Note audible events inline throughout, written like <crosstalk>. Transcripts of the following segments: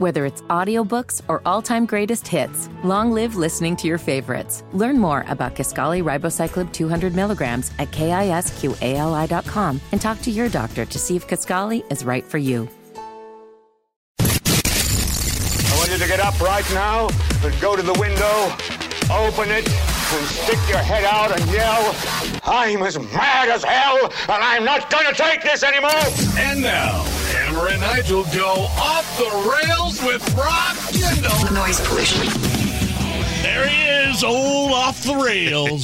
Whether it's audiobooks or all-time greatest hits, long live listening to your favorites. Learn more about Kisqali Ribociclib 200 milligrams at kisqali.com and talk to your doctor to see if Kisqali is right for you. I want you to get up right now and go to the window, open it, and stick your head out and yell, I'm as mad as hell, and I'm not gonna take this anymore! And now, Hammer and Nigel go off the rails with Rob Kendall. Noise pollution. There he is, old off the rails.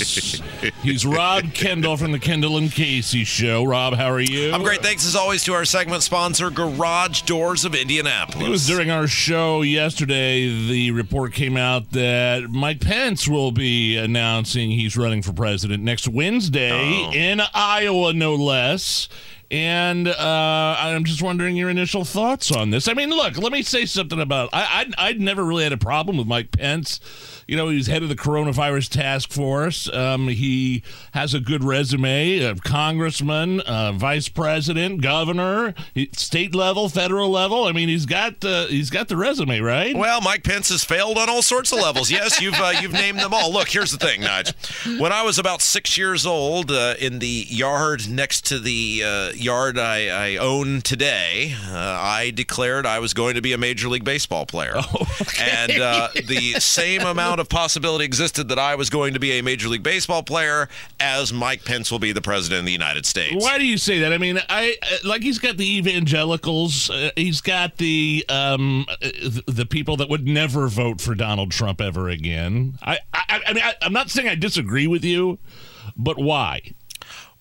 He's Rob Kendall from the Kendall and Casey Show. Rob, how are you? I'm great. Thanks as always to our segment sponsor, Garage Doors of Indianapolis. It was during our show yesterday. The report came out that Mike Pence will be announcing he's running for president next Wednesday Oh. in Iowa, no less. And uh, I'm just wondering your initial thoughts on this. I mean, look, let me say something about. I I I'd never really had a problem with Mike Pence. You know, he's head of the coronavirus task force. Um, he has a good resume of congressman, uh, vice president, governor, state level, federal level. I mean, he's got uh, he's got the resume, right? Well, Mike Pence has failed on all sorts of levels. Yes, you've uh, you've named them all. Look, here's the thing, Nige. When I was about six years old, uh, in the yard next to the uh, yard I, I own today, uh, I declared I was going to be a major league baseball player, <laughs> and uh, the same amount of possibility existed that I was going to be a major league baseball player as Mike Pence will be the president of the United States. Why do you say that? I mean, I uh, like he's got the evangelicals. Uh, he's got the um, the people that would never vote for Donald Trump ever again. I I, I mean, I, I'm not saying I disagree with you, but why?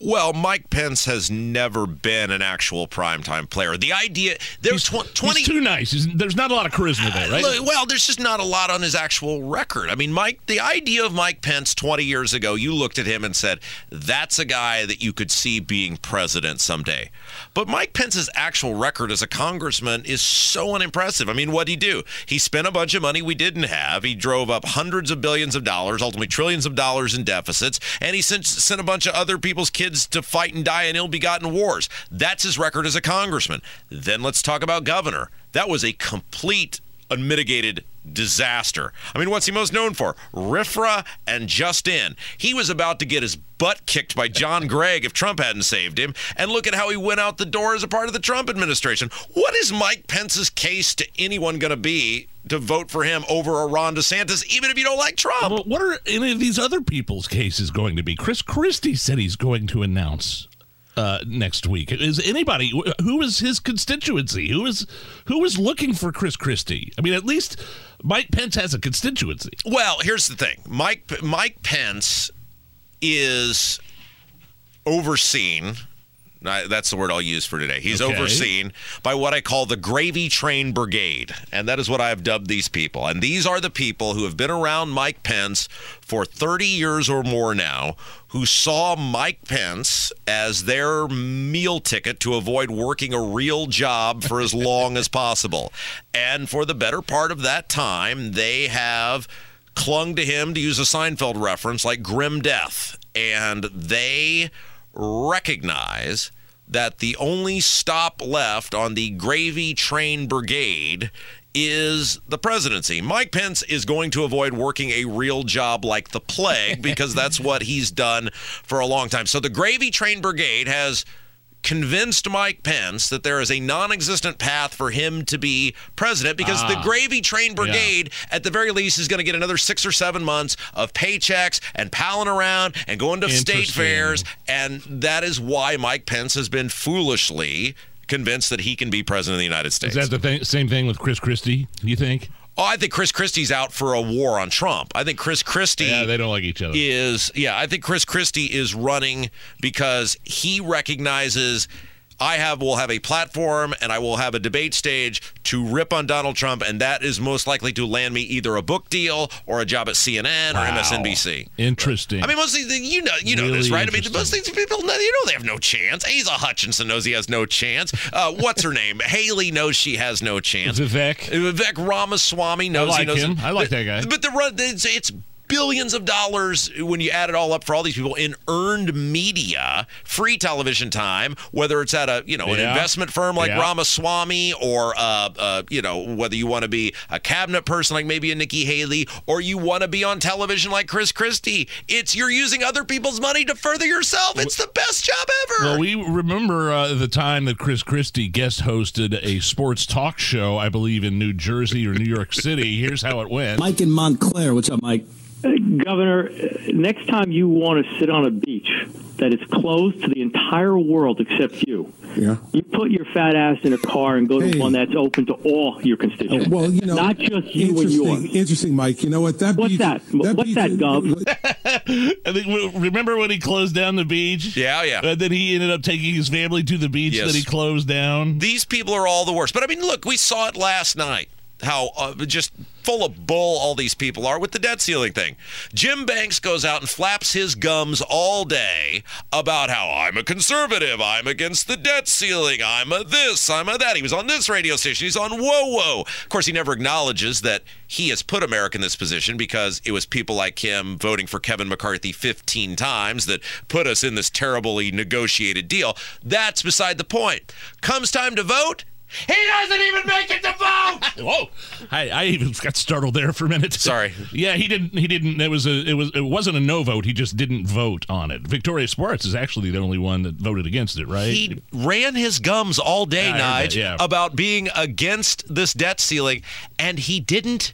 Well, Mike Pence has never been an actual primetime player. The idea there's tw- 20 He's too nice. He's, there's not a lot of charisma there, right? Look, Well, there's just not a lot on his actual record. I mean, Mike, the idea of Mike Pence 20 years ago, you looked at him and said, that's a guy that you could see being president someday. But Mike Pence's actual record as a congressman is so unimpressive. I mean, what'd he do? He spent a bunch of money we didn't have. He drove up hundreds of billions of dollars, ultimately trillions of dollars in deficits, and he sent, sent a bunch of other people's kids to fight and die in ill-begotten wars. That's his record as a congressman. Then let's talk about governor. That was a complete unmitigated disaster. I mean, what's he most known for? RFRA and JustIN. He was about to get his butt kicked by John <laughs> Gregg if Trump hadn't saved him. And look at how he went out the door as a part of the Trump administration. What is Mike Pence's case to anyone going to be to vote for him over a Ron DeSantis, even if you don't like Trump? Well, what are any of these other people's cases going to be? Chris Christie said he's going to announce uh, next week. Is anybody who is his constituency? Who is who is looking for Chris Christie? I mean, at least Mike Pence has a constituency. Well, here's the thing. Mike Mike Pence is overseen. That's the word I'll use for today. He's Okay. overseen by what I call the gravy train brigade. And that is what I have dubbed these people. And these are the people who have been around Mike Pence for 30 years or more now, who saw Mike Pence as their meal ticket to avoid working a real job for as long as possible. And for the better part of that time, they have clung to him, to use a Seinfeld reference, like grim death. And they recognize that the only stop left on the gravy train brigade is the presidency. Mike Pence is going to avoid working a real job like the plague because that's <laughs> what he's done for a long time. So the gravy train brigade has convinced Mike Pence that there is a non-existent path for him to be president because the ah. gravy train brigade at the very least is going to get another 6 or 7 months of paychecks and palling around and going to state fairs and that is why Mike Pence has been foolishly convinced that he can be president of the United States. Is that the thing, same thing with Chris Christie? Do you think? Oh, I think Chris Christie's out for a war on Trump. I think Chris Christie Yeah, they don't like each other. is yeah, I think Chris Christie is running because he recognizes I have will have a platform and I will have a debate stage to rip on Donald Trump, and that is most likely to land me either a book deal or a job at CNN or MSNBC. Interesting. I mean, most of these, you know, you know Really this, right? I mean, most of these people, know, you know, they have no chance. Asa Hutchinson knows he has no chance. Uh, what's her name? <laughs> Haley knows she has no chance. Vivek. Vivek Ramaswamy knows I he like knows him. I like but, that guy. But the run, it's, it's billions of dollars when you add it all up for all these people in earned media, free television time, whether it's at a you know an Yeah. investment firm like Yeah. Ramaswamy or uh, uh, you know whether you want to be a cabinet person like maybe a Nikki Haley or you want to be on television like Chris Christie. It's you're using other people's money to further yourself. It's the best job ever. Well, we remember uh, the time that Chris Christie guest hosted a sports talk show, I believe, in New Jersey or New York City. Here's how it went. Mike in Montclair. What's up, Mike? Governor, uh, next time you want to sit on a beach that is closed to the entire world except you, Yeah. you put your fat ass in a car and go to Hey. one that's open to all your constituents. Well, you know, not just you and interesting, yours. Interesting, Mike. You know what? That What's beach, that? What's beach- that, Gov? <laughs> I think, remember when he closed down the beach? Yeah, yeah. And then he ended up taking his family to the beach Yes. that he closed down. These people are all the worst. But I mean, look, we saw it last night. How uh, just full of bull all these people are with the debt ceiling thing. Jim Banks goes out and flaps his gums all day about how I'm a conservative, I'm against the debt ceiling, I'm a this, I'm a that. He was on this radio station, he's on Whoa Whoa. Of course, he never acknowledges that he has put America in this position because it was people like him voting for Kevin McCarthy 15 times that put us in this terribly negotiated deal. That's beside the point. Comes time to vote. He doesn't even make it to vote. <laughs> Whoa! I, I even got startled there for a minute. Sorry. Yeah, he didn't. He didn't. It was a. It was. It wasn't a no vote. He just didn't vote on it. Victoria Spartz is actually the only one that voted against it, right? He ran his gums all day, Yeah, I that, Nige, yeah. about being against this debt ceiling, and he didn't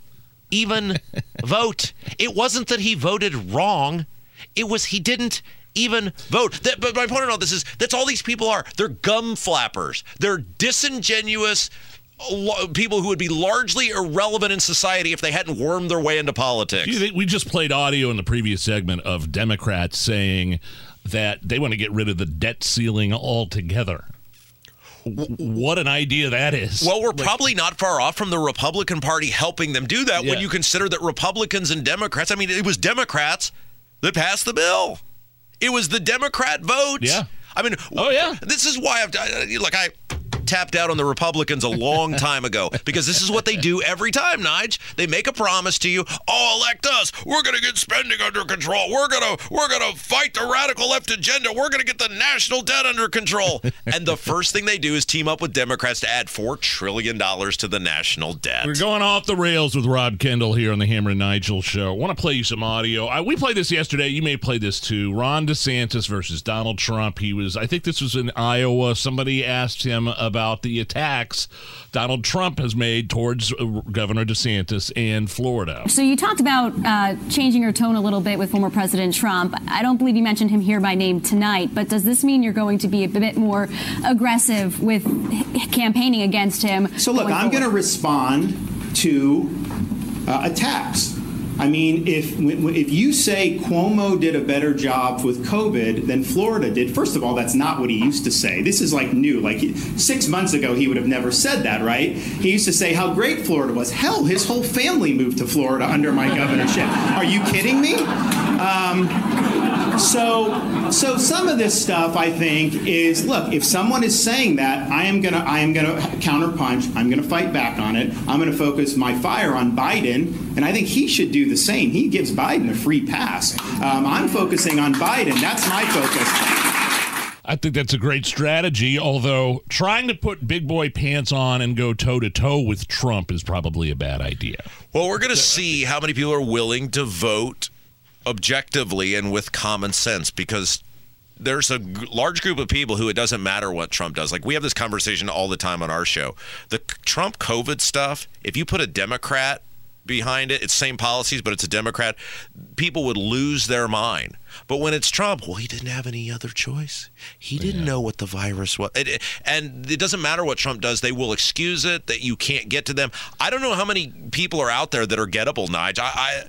even <laughs> vote. It wasn't that he voted wrong; it was he didn't even vote. That, but my point on all this is that's all these people are. They're gum flappers. They're disingenuous. People who would be largely irrelevant in society if they hadn't wormed their way into politics. We just played audio in the previous segment of Democrats saying that they want to get rid of the debt ceiling altogether? What an idea that is! Well, we're probably not far off from the Republican Party helping them do that when you consider that Republicans and Democrats, I mean, it was Democrats that passed the bill. It was the Democrat vote. Yeah. I mean, Oh, yeah. This is why I've, like, I tapped out on the Republicans a long time ago because this is what they do every time, Nige. They make a promise to you, oh, elect us. We're going to get spending under control. We're going to we're going to fight the radical left agenda. We're going to get the national debt under control. and the first thing they do is team up with Democrats to add 4 trillion dollars to the national debt. We're going off the rails with Rob Kendall here on the Hammer and Nigel show. want to play you some audio. I, we played this yesterday. You may play this too. Ron DeSantis versus Donald Trump. He was, I think this was in Iowa. Somebody asked him about the attacks Donald Trump has made towards uh, Governor DeSantis in Florida. So you talked about uh, changing your tone a little bit with former President Trump. I don't believe you mentioned him here by name tonight, but does this mean you're going to be a bit more aggressive with campaigning against him? So look, I'm going to respond to uh, attacks. I mean, if if you say Cuomo did a better job with COVID than Florida did, first of all, that's not what he used to say. This is like new. Like six months ago, he would have never said that, right? He used to say how great Florida was. Hell, his whole family moved to Florida under my governorship. Are you kidding me? Um, so, so some of this stuff, I think, is look. If someone is saying that, I am gonna, I am gonna counterpunch. I'm gonna fight back on it. I'm gonna focus my fire on Biden, and I think he should do the same. He gives Biden a free pass. Um, I'm focusing on Biden. That's my focus. I think that's a great strategy, although trying to put big boy pants on and go toe to toe with Trump is probably a bad idea. Well, we're going to see how many people are willing to vote objectively and with common sense because there's a large group of people who it doesn't matter what Trump does. Like we have this conversation all the time on our show. The Trump COVID stuff, if you put a Democrat behind it, it's same policies, but it's a Democrat, people would lose their mind. But when it's Trump, well, he didn't have any other choice. He didn't know what the virus was. It- it- and it doesn't matter what Trump does, they will excuse it, that you can't get to them. I don't know how many people are out there that are gettable, Nige. I, I,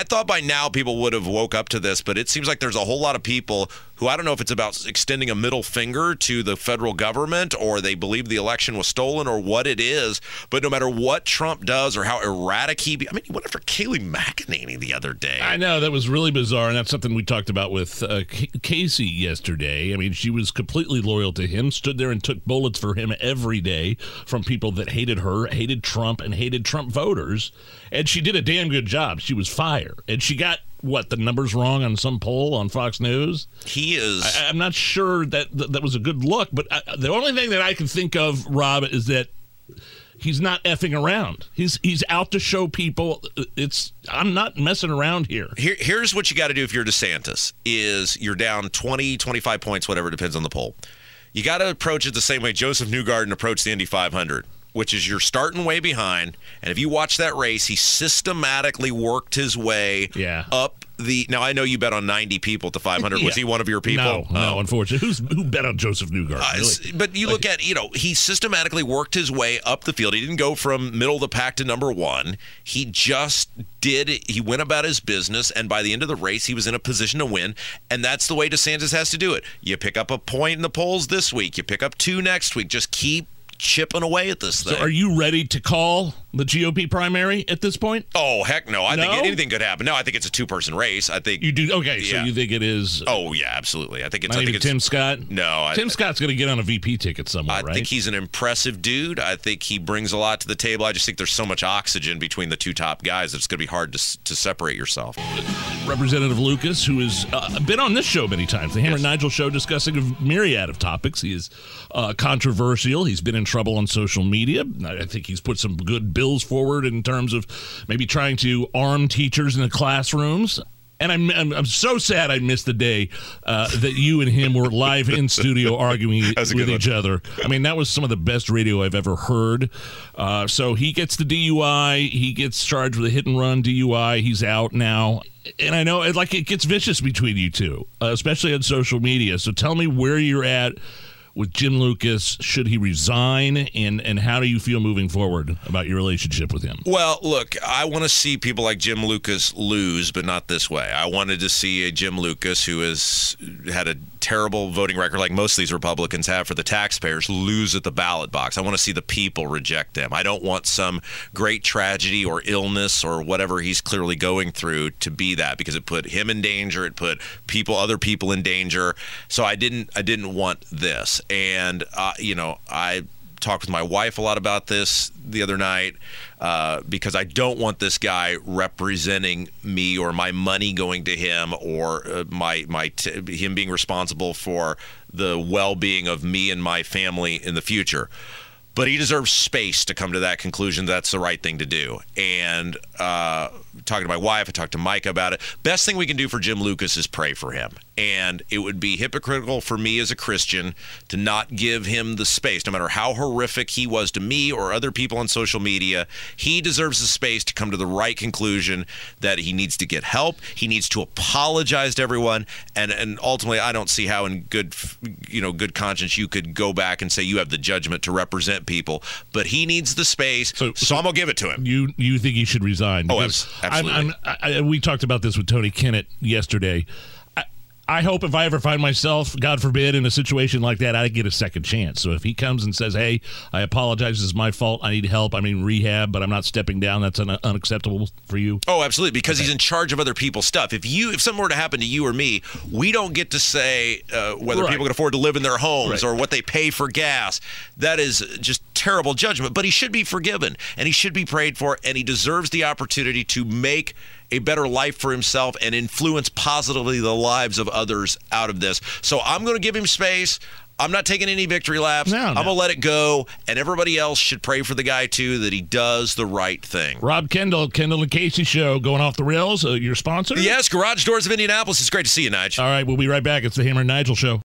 I thought by now people would have woke up to this, but it seems like there's a whole lot of people who I don't know if it's about extending a middle finger to the federal government or they believe the election was stolen or what it is. But no matter what Trump does or how erratic he be, I mean, he went after Kayleigh McEnany the other day. I know that was really bizarre, and that's something we talked talked about with uh, K- Casey yesterday. I mean, she was completely loyal to him, stood there and took bullets for him every day from people that hated her, hated Trump, and hated Trump voters. And she did a damn good job. She was fire. And she got, what, the numbers wrong on some poll on Fox News? He is. I, I'm not sure that that, that was a good look, but I, the only thing that I can think of, Rob, is that he's not effing around. He's he's out to show people uh, it's I'm not messing around here. Here, here's what you got to do if you're DeSantis is you're down 20, 25 points, whatever, depends on the poll. You got to approach it the same way Josef Newgarden approached the Indy 500, which is you're starting way behind. And if you watch that race, he systematically worked his way Yeah. up the. Now, I know you bet on 90 people the 500. <laughs> Was he one of your people? No, no, Oh. unfortunately. Who's who bet on Josef Newgarden? Uh, really? But you look at, you know, he systematically worked his way up the field. He didn't go from middle of the pack to number one. He just did, he went about his business, and by the end of the race, he was in a position to win. And that's the way DeSantis has to do it. You pick up a point in the polls this week, you pick up two next week. Just keep chipping away at this thing. So are you ready to call the GOP primary at this point? oh, heck no. I think anything could happen. No, I think it's a two person race. I think. You do okay, so you think it is Oh, yeah, absolutely. I think it's. I think it's Tim Scott? No, I- Tim Scott's gonna get on a VP ticket somewhere, right? I right? think he's an impressive dude. I think he brings a lot to the table. I just think there's so much oxygen between the two top guys that it's going to be hard to, to separate yourself. Representative Lucas, who has uh, been on this show many times, the Hammer and Nigel show, discussing a myriad of topics. He is uh, controversial. He's been in trouble on social media. I I think he's put some good bills forward in terms of maybe trying to arm teachers in the classrooms. And I'm, I'm, I'm so sad I missed the day uh, that you and him were live in studio <laughs> arguing with one. each other. I mean, that was some of the best radio I've ever heard. Uh, so he gets the DUI. He gets charged with a hit and run DUI. He's out now. And I know it like it gets vicious between you two, uh, especially on social media. So tell me where you're at with Jim Lucas. Should he resign? And, and how do you feel moving forward about your relationship with him? Well, look, I want to see people like Jim Lucas lose, but not this way. I wanted to see a Jim Lucas who has had a terrible voting record, like most of these Republicans have for the taxpayers, lose at the ballot box. I want to see the people reject them. I don't want some great tragedy or illness or whatever he's clearly going through to be that because it put him in danger. It put people, other people in danger. So I didn't, I didn't want this. And uh, you know, I talked with my wife a lot about this the other night uh, because I don't want this guy representing me or my money going to him or uh, my my t- him being responsible for the well-being of me and my family in the future. But he deserves space to come to that conclusion. That's the right thing to do. And uh, talking to my wife, I talked to Mike about it. Best thing we can do for Jim Lucas is pray for him. And it would be hypocritical for me as a Christian to not give him the space, no matter how horrific he was to me or other people on social media. He deserves the space to come to the right conclusion that he needs to get help. He needs to apologize to everyone. And and ultimately, I don't see how, in good you know good conscience, you could go back and say you have the judgment to represent people. But he needs the space, so, I'm gonna give it to him. You you think he should resign? Oh, absolutely. I'm, I'm, I, we talked about this with Tony Kennett yesterday. I, I hope if I ever find myself, God forbid, in a situation like that, I get a second chance. So if he comes and says, "Hey, I apologize. This is my fault. I need help. I'm in rehab, but I'm not stepping down," that's un- unacceptable for you. Oh, absolutely, because he's in charge of other people's stuff. If you, if something were to happen to you or me, we don't get to say uh, whether Right. people can afford to live in their homes Right. or what they pay for gas. That is just terrible judgment. But he should be forgiven and he should be prayed for, and he deserves the opportunity to make a better life for himself and influence positively the lives of others out of this. So I'm going to give him space. I'm not taking any victory laps. No, I'm going to let it go. And everybody else should pray for the guy, too, that he does the right thing. Rob Kendall, Kendall and Casey show, going off the rails. Uh, your sponsor? Yes, Garage Doors of Indianapolis. It's great to see you, Nigel. All right, we'll be right back. It's the Hammer and Nigel show.